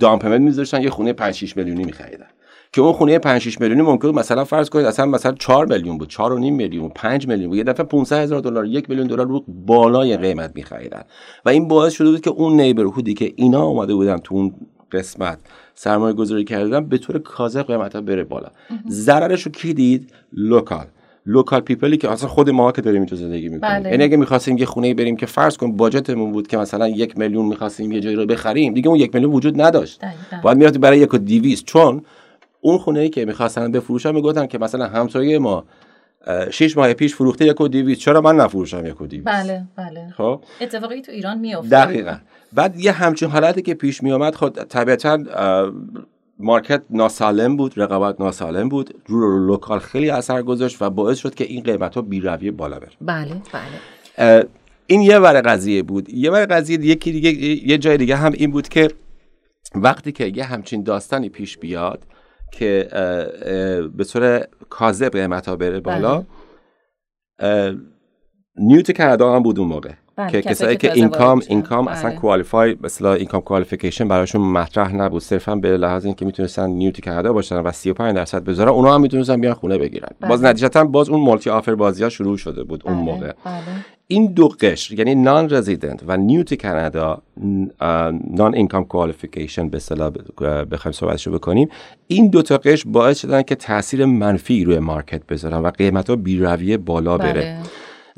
down payment میذاشتن یه خونه 5 6 میلیونی میخریدن. که اون خونه 5 6 میلیونی ممکن مثلا فرض کنید اصلا مثلا 4 میلیون بود 4 و نیم میلیون 5 میلیون بود یه دفعه 500 هزار دلار یک میلیون دلار رو بالای قیمت می‌خریدن. و این باعث شده بود که اون neighbourhood ی که اینا اومده بودن تو اون قسمت سرمایه گذاری کردن به طور کاذب قیمت ها بره بالا. ضررش رو کی دید؟ local. local people ی که اصلا خود ما که داریم اینجا زندگی می‌کنیم. بله. یعنی اگه می‌خواستیم یه خونه بریم که فرض کن budget مون بود که مثلا یک میلیون می‌خواستیم یه جایی رو بخریم دیگه اون یک میلیون وجود نداشت. باید می‌رفتی برای یک و دیویست چون اون خونه ای که می‌خواستن بفروشن می‌گفتن که مثلا همسایه ما شش ماه پیش فروخته یک و دیویست چرا من نفروشم یک و دیویست بله بله. خب. اتفاقی تو ایران میفته دقیقا. بعد یه همچین حالتی که پیش می آمد خود طبیعتا اه، مارکت ناسالم بود رقابت ناسالم بود. رو local خیلی اثر گذاشت و باعث شد که این قیمت ها بیرویه بالا بره. بله بله. این یه ور قضیه بود. یه ور قضیه یکی دیگه یه جای دیگه هم این بود که وقتی که یه همچین داستانی پیش بیاد که به طور کاذب قیمت ها بره بالا اه، new to کانادا هم بود اون موقع. بله، که کسایی که income. income اصلا بله. qualify مثلا income qualification براشون مطرح نبود. صرفا به لحاظ اینکه می‌تونستن new to کانادا باشن و 35 درصد بذارن اونا هم می‌تونستن بیان خونه بگیرن. باز نتیجتا باز اون multi offer بازی ها شروع شده بود اون بله، موقع. بله. این دو قشر یعنی non-resident و new to کانادا non-income qualification به اصطلاح بخوایم صحبتشو بکنیم این دو تا قشر باعث شدن که تاثیر منفی روی market بذارن و قیمت ها بیرویه بالا بره. بله.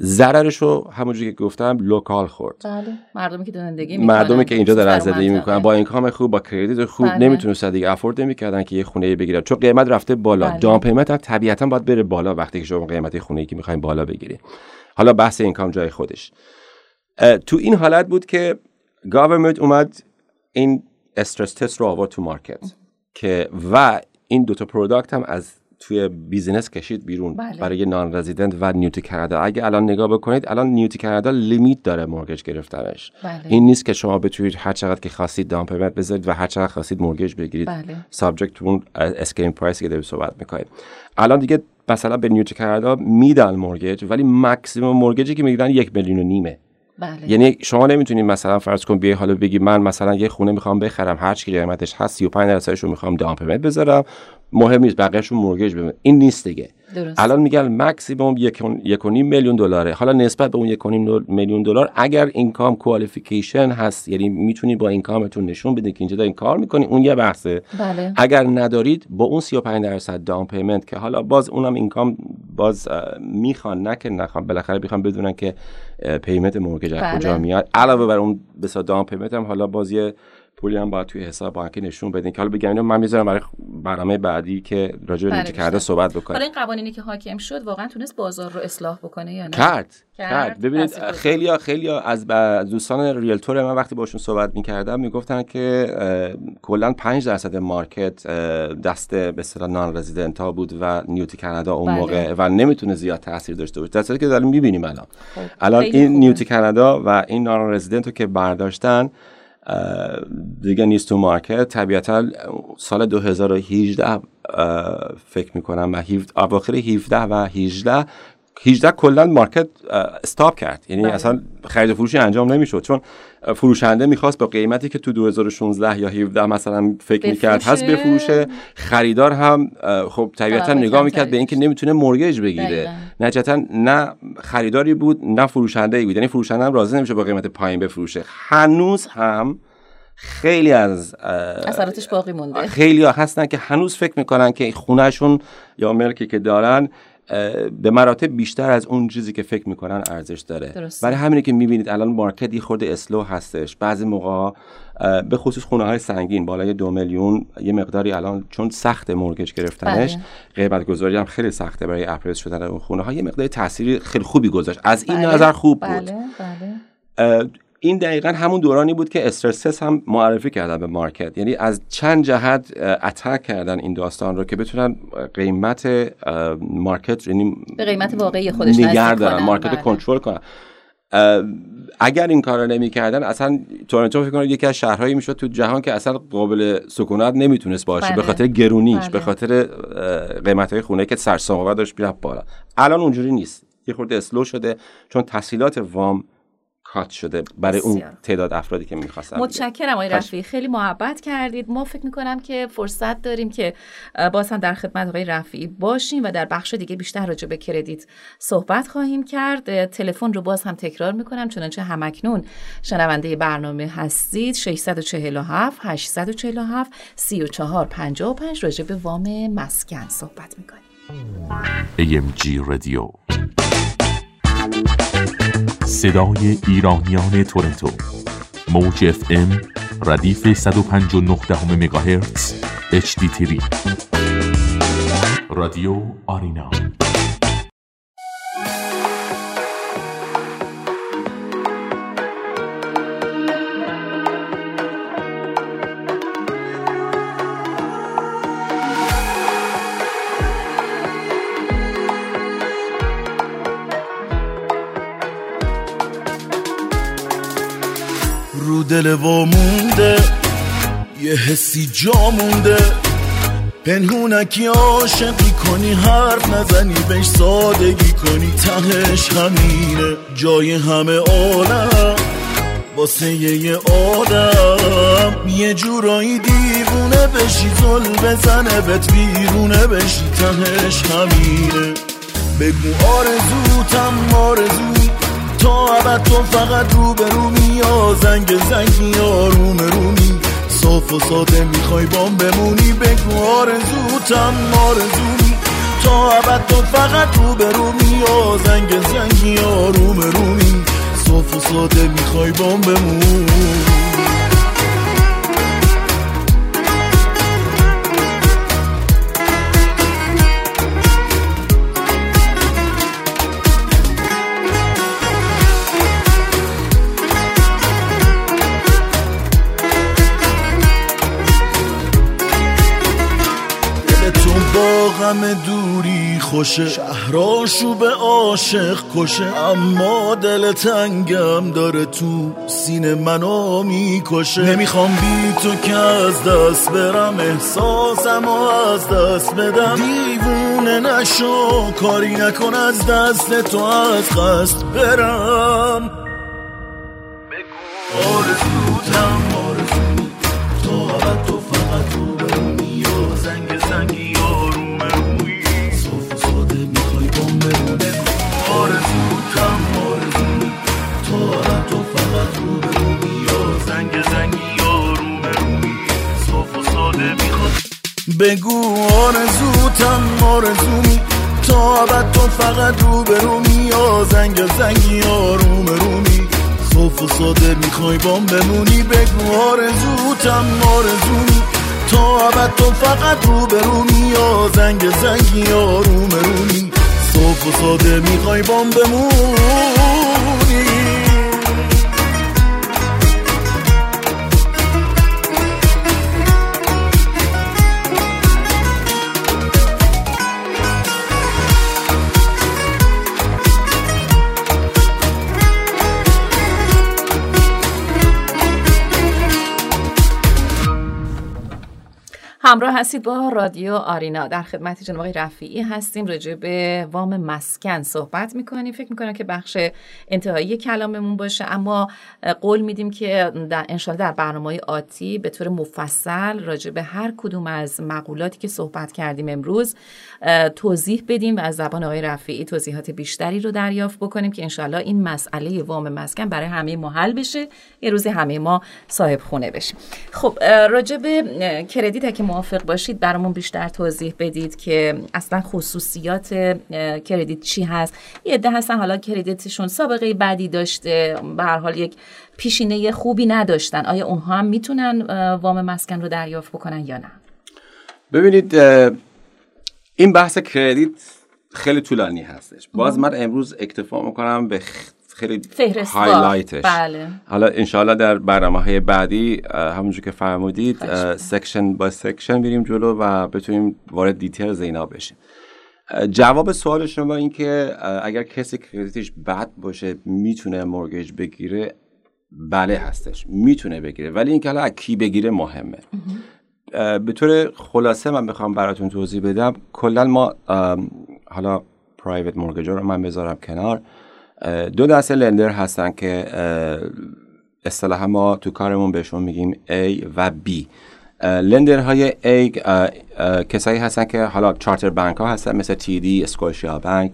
ضررش رو همونجوری که گفتم local خورد. بله. مردمی که زندگی می‌کنن. مردمی که اینجا دارن در زندگی. می‌کنن. با income خوب با credit خوب بله. نمی‌تونستن دیگه afford نمی‌کردن که یه خونه بگیرن. چون قیمت رفته بالا. بله. down payment هم طبیعتا باید بره بالا وقتی که شما قیمت خونه که می‌خواین بالا بگیرین. حالا بحث income جای خودش. تو این حالت بود که government اومد این stress test رو آورد تو market. که و این دوتا product هم از توی business کشید بیرون بله. برای non-resident و new to Canada اگه الان نگاه بکنید الان new to Canada limit داره mortgage گرفتنش بله. این نیست که شما بتونید هر چقدر که خواستید down payment بذارید و هر چقدر خواستید mortgage بگیرید بله. subject اون screen price که داریم صحبت می‌کنید الان دیگه مثلا به new to Canada میدن mortgage ولی maximum mortgage ی که می‌گیرن یک میلیون و نیمه بله. یعنی شما نمی‌تونید مثلا فرض کن بیای حالا بگی من مثلا یه خونه می‌خوام بخرم هر چی قیمتش هست 35 درصدش رو می‌خوام down payment بذارم مهم نیست بقیه‌شون mortgage ببین این نیست دیگه درست. الان میگن مکسیمم یک و نیم میلیون دلاره حالا نسبت به اون یک میلیون دلار اگر income qualification هست یعنی می‌تونید با income تون نشون بدید که اینجا دارین کار می‌کنید اون یه بحثه بله. اگر ندارید با اون 35 درصد down payment که حالا باز اونم income باز می‌خوان نه که نخوان بالاخره می‌خوان بدونن که payment mortgage بله. کجا میاد علاوه بر اون به down payment هم حالا باز یه پولی هم باید توی حساب بانکی نشون بدین. که حالا بگم من می‌ذارم برای برنامه بعدی که راجع به بله، کرده صحبت بکنیم. حالا این قوانینی که حاکم شد واقعا تونست بازار رو اصلاح بکنه یا نه؟ کرد کرد ببینید خیلی خیلی از دوستان realtor من وقتی باشون صحبت می‌کردم می‌گفتن که کلا 5 درصد market دست به اصطلاح نان رزیدنت ها بود و نیوتی کانادا اون بله. موقع و نمی‌تونه زیاد تاثیر داشته باشه. در که داریم می‌بینیم الان. خب، الان این نیوتی کانادا و این نان رزیدنت رو که برداشتن دیگه نیست تو مارکت. طبیعتا سال 2018 فکر می‌کنم و اواخر 17 و 18 18 کلا مارکت استاپ کرد. یعنی بله. اصلا خرید و فروشی انجام نمی‌شد. چون فروشنده می‌خواست با قیمتی که تو 2016 یا 17 مثلا فکر می‌کرد هست بفروشه خریدار هم خب طبیعتا نگاه می‌کرد به اینکه نمی‌تونه مورگیج بگیره. نجتا نه خریداری بود نه فروشنده بود. یعنی فروشنده هم راضی نمیشه با قیمت پایین بفروشه. هنوز هم خیلی از اثراتش باقی مونده. خیلی ها هستن که هنوز فکر می‌کنن که خونهشون یا ملکی که دارن به مراتب بیشتر از اون چیزی که فکر می‌کنن ارزش داره برای همینه که می‌بینید الان مارکت یه خورده اسلو هستش بعضی موقع به خصوص خونه های سنگین بالای دو میلیون یه مقداری الان چون سخت mortgage گرفتنش بله. قیمت گذاری هم خیلی سخته برای appraise شدن اون خونه ها یه مقداری تاثیری خیلی خوبی گذاشت از این بله. نظر خوب بود بله. بله. این دقیقا همون دورانی بود که stress test هم معرفی کردن به market یعنی از چند جهت attack کردن این داستان رو که بتونن قیمت market یعنی به قیمت واقعی خودش نگه دارن market رو بله. کنترل کنن اگر این کار رو نمی‌کردن اصلا تورنتو فکر کنم یکی از شهرهایی می‌شد تو جهان که اصلا قابل سکونت نمی‌تونست باشه بله. به خاطر گرونیش بله. به خاطر قیمت های خونه که سرسام داشت می‌رفت بالا الان اونجوری نیست یه خورده اسلو شده چون تحصیلات وام کات شده برای اون تعداد افرادی که می‌خواستن متشکرم آقای رفیعی خیلی محبت کردید. ما فکر می‌کنم که فرصت داریم که باز هم در خدمت آقای رفیعی باشیم و در بخش دیگه بیشتر راجع به کردیت صحبت خواهیم کرد. تلفن رو باز هم تکرار می‌کنم چنانچه همکنون شنونده برنامه هستید. 647 847 34 55 راجع به وام مسکن صحبت می‌کنیم. AMG رادیو صدای ایرانیان تورنتو. موج اف ام ردیف 159 مگاهرتز HD3 رادیو آرینا. دل مونده یه حسی جا مونده. پنهونکی عاشقی کنی حرف نزنی بهش سادگی کنی. تهش همینه جای همه عالم. واسه یه آدم یه جورایی دیوونه بشی. زل بزنه بهت بیرونه بشی. تهش همینه. بگو آرزوتم آرزو تا ابد تو فقط رو به یا. زنگ زنگی یا روم رومی. صاف و ساده می‌خوای بام بمونی. بگو آرزوتم آرزومی. تا ابد تو فقط رو به یا. زنگ زنگی یا روم رومی. صاف و ساده می‌خوای بام بمونی غم دوری خوشه. شهراشو به عاشق کشه. اما دل تنگم داره تو سینه منو می‌کشه. نمی‌خوام بی تو که از دست برم. احساسم و از دست بدم. دیوونه نشو. کاری نکن از دست تو از قصد برم. بگو آرزوتم آرزومی تا تو فقط رو رومی یا زنگ زنگی آروم رومی صاف و ساده می‌خوای بام بمونی. بگو آرزوتم آرزومی تا تو فقط رو رومی یا زنگ زنگی آروم رومی صاف و ساده می‌خوای بام بمونی. همراه هستید با رادیو آرینا. در خدمت جناب آقای رفیعی هستیم. راجع به وام مسکن صحبت می‌کنیم. فکر می‌کنم که بخش انتهایی کلاممون باشه. اما قول میدیم که در در برنامه آتی به طور مفصل راجع به هر کدوم از مقولاتی که صحبت کردیم امروز توضیح بدیم و از زبان آقای رفیعی توضیحات بیشتری رو دریافت بکنیم که انشالله این مسئله وام مسکن برای همه ما حل بشه. یه روزی همه ما صاحب خونه بشیم. خب راجع به کردیت که موافق باشید برامون بیشتر توضیح بدید که اصلا خصوصیات کردیت چی هست. یه عده هستن حالا کردیتشون سابقه بعدی داشته به هر حال یک پیشینه خوبی نداشتن. آیا اونها هم می‌تونن وام مسکن رو دریافت بکنن یا نه؟ ببینید این بحث کردیت خیلی طولانی هستش. باز من امروز اکتفا می‌کنم به خیلی highlight ش بله. حالا انشاءالله در برنامه های بعدی همونجور که فرمودید section با section بریم جلو و بتونیم وارد details اینا بشیم. جواب سوال شما این که اگر کسی credit ش بد باشه می‌تونه mortgage بگیره؟ بله هستش. می‌تونه بگیره. ولی اینکه حالا کی بگیره مهمه. به طور خلاصه من بخوام براتون توضیح بدم. کلا ما حالا private mortgage رو من بذارم کنار. دو دسته lender هستن که اصطلاحا ما تو کارمون بهشون میگیم A و B. lender های A کسایی هستن که حالا charter bank ها هستن مثل TD، Scotiabank،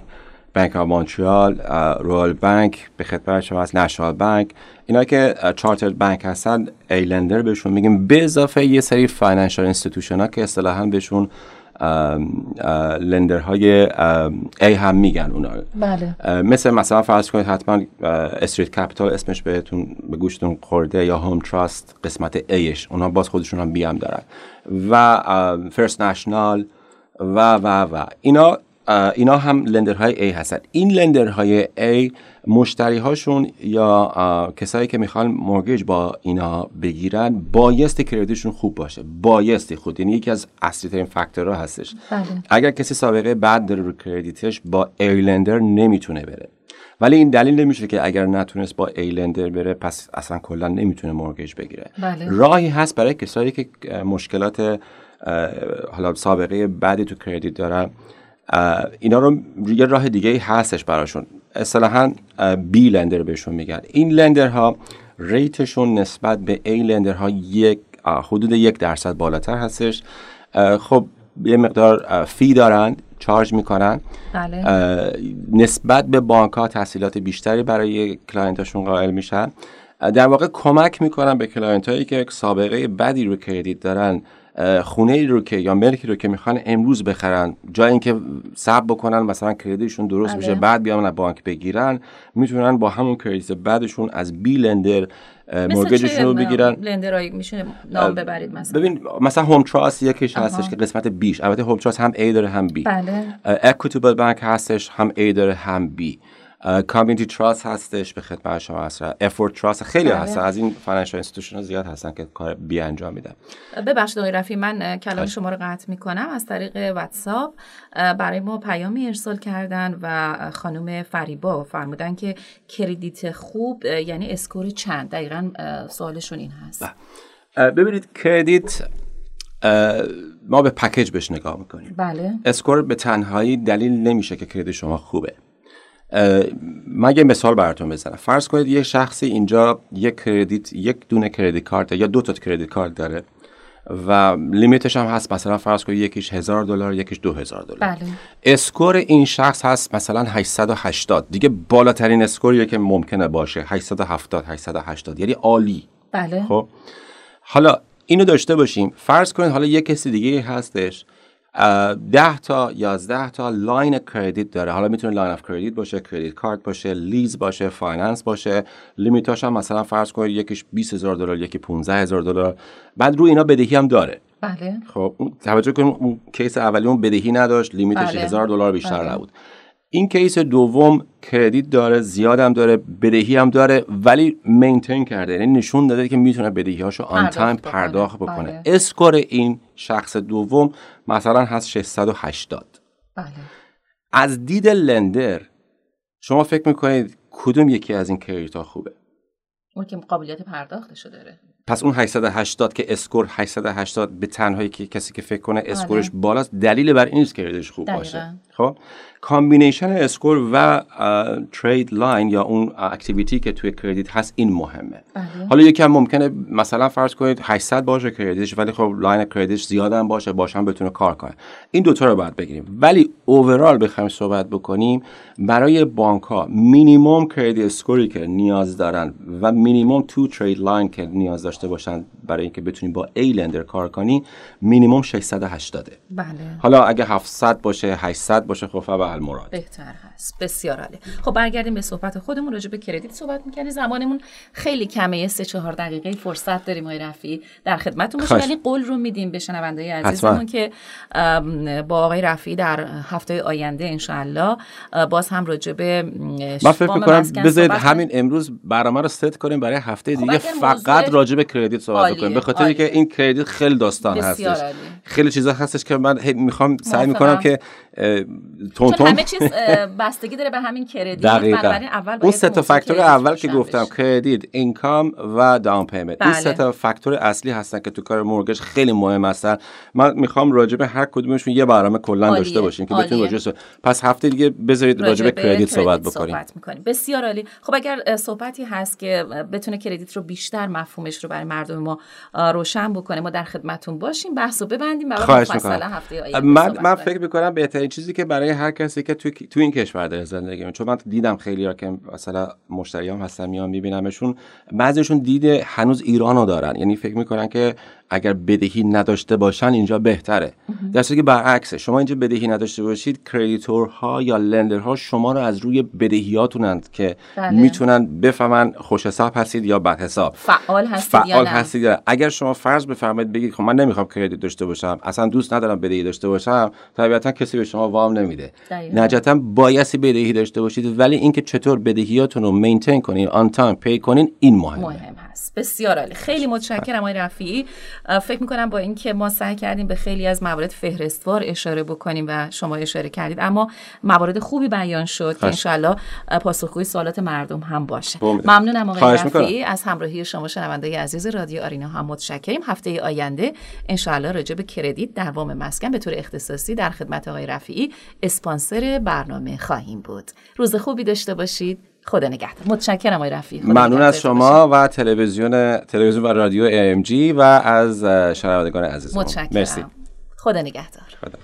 Bank of Montreal، Royal Bank به خدمت شما از National Bank اینا که charter bank هستن A lender بهشون میگیم. به اضافه یه سری financial institution ها که اصطلاحا بهشون lender های A هم میگن اونا. بله. مثل مثلا فرض کنید حتما Street Capital اسمش بهتون به گوشتون خورده یا Home Trust قسمت A ش اونا باز خودشون هم B هم دارن. و First National و و و. اینا اینا هم lender های A هستن. این lender های A مشتری هاشون یا کسایی که می‌خوان mortgage با اینا بگیرن بایستی credit شون خوب باشه. بایستی خود یعنی یکی از اصلی ترین فاکتورها هستش. بله. اگر کسی سابقه بد داره رو کردیتش با ایلندر نمی‌تونه بره. ولی این دلیل نمیشه که اگر نتونست با ایلندر بره پس اصلا کلا نمی‌تونه مورگیج بگیره. بله. راهی هست برای کسایی که مشکلات حالا سابقه بعدی تو کردیت دارن. اینا رو یه راه دیگه هستش براشون. اصطلاحا بی لندر بهشون میگن. این لندرها ریتشون نسبت به ای لندرها یک حدود یک درصد بالاتر هستش. خب یه مقدار fee دارن charge می‌کنن. بله. نسبت به بانک ها تسهیلات بیشتری برای client اشون قائل میشن. در واقع کمک می‌کنن به client هایی که سابقه بدی رو credit دارن. خونه ای رو که یا ملکی رو که می‌خوان امروز بخرن جای اینکه صبر بکنن مثلا credit شون درست بشه بله. بعد بیان بانک بگیرن می‌تونن با همون credit بدشون از B lender mortgage شون رو بگیرن. lender ایی میشه نام ببرید مثلا؟ ببین مثلا Home Trust یکیش هستش که قسمت B ش البته Home Trust هم A داره هم B. بله. Equitable Bank هستش هم A داره هم B. Community Trust هستش به خدمت شما هست. Effort Trust خیلی بله. هستن. از این financial institution زیاد هستن که کار B انجام میدن. ببخشید آقای رفی من کلام شما رو قطع می‌کنم. از طریق واتساپ برای ما پیامی ارسال کردن و خانم فریبا فرمودن که credit خوب یعنی score چند. دقیقا سوالشون این هست. ببینید credit ما به package بهش نگاه می‌کنیم. بله. score به تنهایی دلیل نمیشه که credit شما خوبه. من یه مثال براتون بزنم. فرض کنید یه شخصی اینجا یک credit یک دونه credit card یا دو تا credit card داره و limit ش هم هست مثلا فرض کنید یکیش هزار دلار یکیش دو هزار دلار. بله. score این شخص هست مثلا 880 دیگه بالاترین score یه که ممکنه باشه 870 880 یعنی عالی. بله. خب؟ حالا اینو داشته باشیم. فرض کنید حالا یه کسی دیگه هستش اه، ده تا یازده تا line credit داره. حالا می‌تونه line of credit باشه credit card باشه lease باشه finance باشه. limit اش هم مثلا فرض کنید یکیش 20 هزار دلار یکی 15 هزار دلار. بعد روی اینا بدهی هم داره. بله. خب توجه کنیم اون case اولی اون بدهی نداشت limitش بله. هزار دلار بیشتر بله. نبود. این case دوم credit داره زیاد هم داره بدهی هم داره ولی maintain کرده. یعنی نشون داده که می‌تونه بدهیاشو on time. پرداخت بکنه. بله. score این شخص دوم مثلا هست 680 بله. از دید lender شما فکر می‌کنید کدوم یکی از این credit ها خوبه؟ اون که قابلیت پرداختشو داره. پس اون 880 که score 880 به تنهایی که کسی که فکر کنه scoreش بالاست دلیل بر این نیست که creditش خوب دقیقاً. باشه. خب؟ combination score و trade line یا اون activity که توی credit هست این مهمه. بله. حالا یکم ممکنه مثلا فرض کنید 800 باشه creditش ولی خب line creditش زیاد هم باشه باشه هم بتونه کار کنه. این دوتا رو باید بگیریم. ولی overall بخوایم صحبت بکنیم برای بانک ها minimum credit scoreی که نیاز دارن و مینیموم تو trade line که نیاز داشته باشن برای اینکه بتونی با A lender کار کنی مینیموم 680 بله. حالا اگه 700 باشه 800 باشه خب المراد بهتر هست. بسیار عالی. خب برگردیم به صحبت خودمون. راجع به credit صحبت می‌کنیم زمانمون خیلی کمه. سه چهار دقیقه فرصت داریم آقای رفیعی. در خدمتتون باشیم. ولی قول رو میدیم به شنوندهای. عزیزمون که با آقای رفیعی در هفته آینده انشاءالله باز هم راجع به من فکر می‌کنم بذارید همین امروز برنامه رو ست کنیم برای هفته دیگه اگر فقط راجع به credit صحبت بکنیم. به خاطر که. این credit خیلی داستان هستش. خیلی چیزا هستش که من می‌خوام سعی. می‌کنم که تون چون همه چیز بستگی داره به همین credit. دقیقا. اول اون سه تا فاکتور اول که گفتم. credit income و down payment این بله. سه تا فاکتور اصلی هستن که تو کار mortgage خیلی مهم هستن. من می‌خوام راجع به هر کدومشون یه برنامه کلا داشته باشیم که بتونیم. راجع پس هفته دیگه بذارید راجع به کردیت صحبت بکنیم. می‌کنیم. بسیار عالی. خب اگر صحبتی هست که بتونه کردیت رو بیشتر مفهومش رو برای مردم ما روشن بکنه ما در خدمتتون باشیم. بحث رو ببندیم می‌کنم. هفته آینده من من. فکر می‌کنم بهترین چیزی که برای هر کسی که تو, تو این کشور داره زندگی می‌کنه چون من دیدم خیلی ها که مثلا مشتریام هستن میان میبینمشون بعضیشون دیده هنوز ایرانو دارن. یعنی فکر می‌کنن که اگر بدهی نداشته باشن اینجا بهتره. در که برعکسه شما اینجا بدهی نداشته باشید creditor ها یا lender ها شما رو از روی بدهیاتونه که بله. می‌تونن بفهمن خوش حساب هستید یا بد حساب. فعال هستید یا فعال نه. هستید یا. اگر شما فرض بفرمایید بگید خب من نمی‌خوام credit داشته باشم اصلا دوست ندارم بدهی داشته باشم طبیعتا کسی به شما وام نمیده. نتیجتا بایستی بدهی داشته باشید ولی اینکه چطور بدهیاتون رو maintain کنین on time pay کنین این مهمه مهم هست بسیار عالی خیلی متشکرم آقای رفیعی فکر می‌کنم با اینکه ما سعی کردیم به خیلی از موارد فهرستوار اشاره بکنیم و شما اشاره کردید اما موارد خوبی بیان شد که خواهش. انشالله اه، پاسخگوی سوالات مردم هم باشه. ممنونم آقای. رفیعی از همراهی شما شنونده عزیز رادیو آرینا هم متشکریم هفته آینده انشالله راجع به کردیت در وام مسکن به طور اختصاصی در خدمت آقای رفیعی اسپانسر برنامه خواهیم بود. روز خوبی داشته باشید. خدا نگهدار. متشکرم آقای رفیعی خدا ممنون از شما و تلویزیون تلویزیون و رادیو ام جی و از شنوندگان عزیز متشکرم. مرسی. خدا نگهدار. خدا.